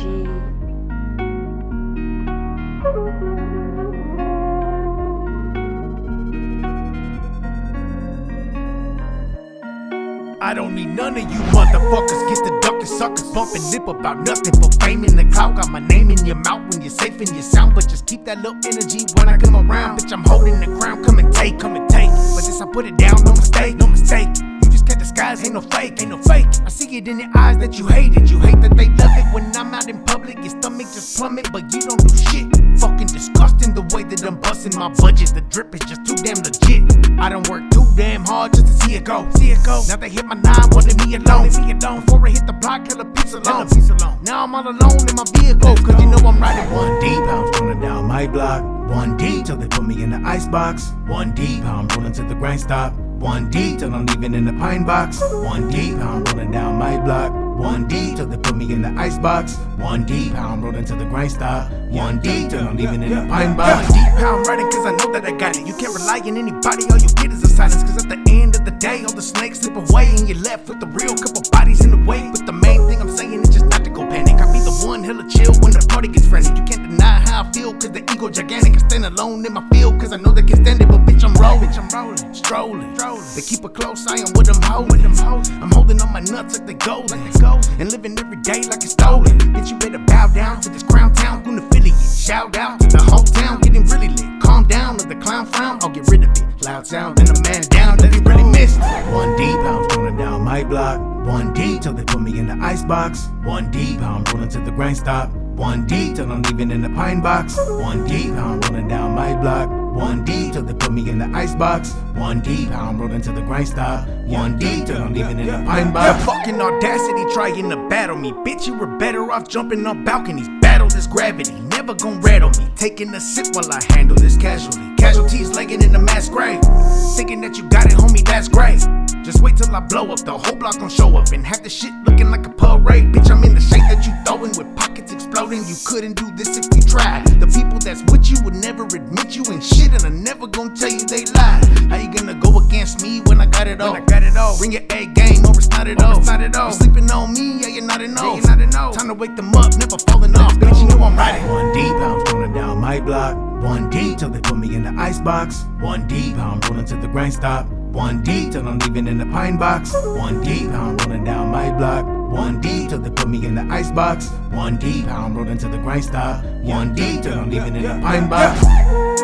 I don't need none of you motherfuckers. Get the duckin' suckers, bumpin' lip about nothing but fame in the cloud. Got my name in your mouth when you're safe in your sound, but just keep that little energy when I come around. Bitch, I'm holding the crown. Come and take, come and take. But this I put it down, no mistake, no mistake. You just can't disguise, ain't no fake, ain't no fake. I see it in your eyes that you hate it. You hate that they love it when I'm out in public. Your stomach just plummet, but you don't do shit. Fucking disgusting the way that I'm busting my budget. The drip is just too damn legit. I don't work too damn hard just to see it go. See it go. Now they hit my nine, wanted me alone. Leave me alone. Before I hit the block, hella piece alone. Piece alone. Now I'm all alone in my vehicle, cause you know I'm riding one deep. Pounds running down my block. One deep till they put me in the ice box. One deep, I'm rolling to the grind stop. One deep till I'm leaving in the pine box. One deep, how I'm rolling down my block. One deep till they put me in the ice box. One deep, how I'm rolling to the grind stop. One deep till I'm leaving in the pine box. One deep, how I'm riding, cause I know that I got it. You can't rely on anybody, all you get is a silence. Cause at the end of the day, all the snakes slip away, and you're left with the real couple bodies in the way. But the main thing I'm saying is just not to go panic. I be the one hella chill when the party gets deny how I feel, cause the ego gigantic. I stand alone in my field, cause I know they can stand it. But bitch, I'm rolling, bitch, I'm rolling, strolling. They keep it close, eye on what I am with them holding. I'm holding on my nuts like they golden. And they go and living every day like it's stolen. Bitch, you better bow down to this crown town. Goon affiliate. Shout out to the whole town, getting really lit. Calm down, let the clown frown. I'll get rid of it. Loud sound, then a man down, that he really missed. One deep, I'm rolling down my block. One deep till they put me in the ice box. One deep, how I'm rolling to the grind stop. One deep till I'm leaving in the pine box. One deep, how I'm rolling down my block. One deep till they put me in the ice box. One deep, how I'm rolling to the grind stop. One deep till I'm leaving in the pine box. Your fucking audacity trying to battle me. Bitch, you were better off jumping on balconies. Battle this gravity, never gon' rattle me. Taking a sip while I handle this casually. Casualties laying in the mass grave. Thinking that you got it, homie, that's great. Just wait till I blow up, the whole block gon' show up. And have the shit looking like a parade. Bitch, I'm in the shape that you throwing with pockets exploding. You couldn't do this if you tried. The people that's with you would never admit you and shit, and I'm never gon' tell you they lied. How you gonna go against me when I got it all? When I got it all. Bring your A game, or it's not at all. It's not at all. You sleeping on me, yeah, you're not an Yeah, you're not off. Time to wake them up, never falling off. Bitch, you know I'm riding. One deep, I'm rolling down my block. One deep till they put me in the ice box. One deep, I'm rolling to the grind stop. One deep till I'm leaving in the pine box. One deep, I'm rolling down my block. One deep till they put me in the ice box. One deep, how I'm rolling to the grind stop. One deep till I'm leaving in the pine box.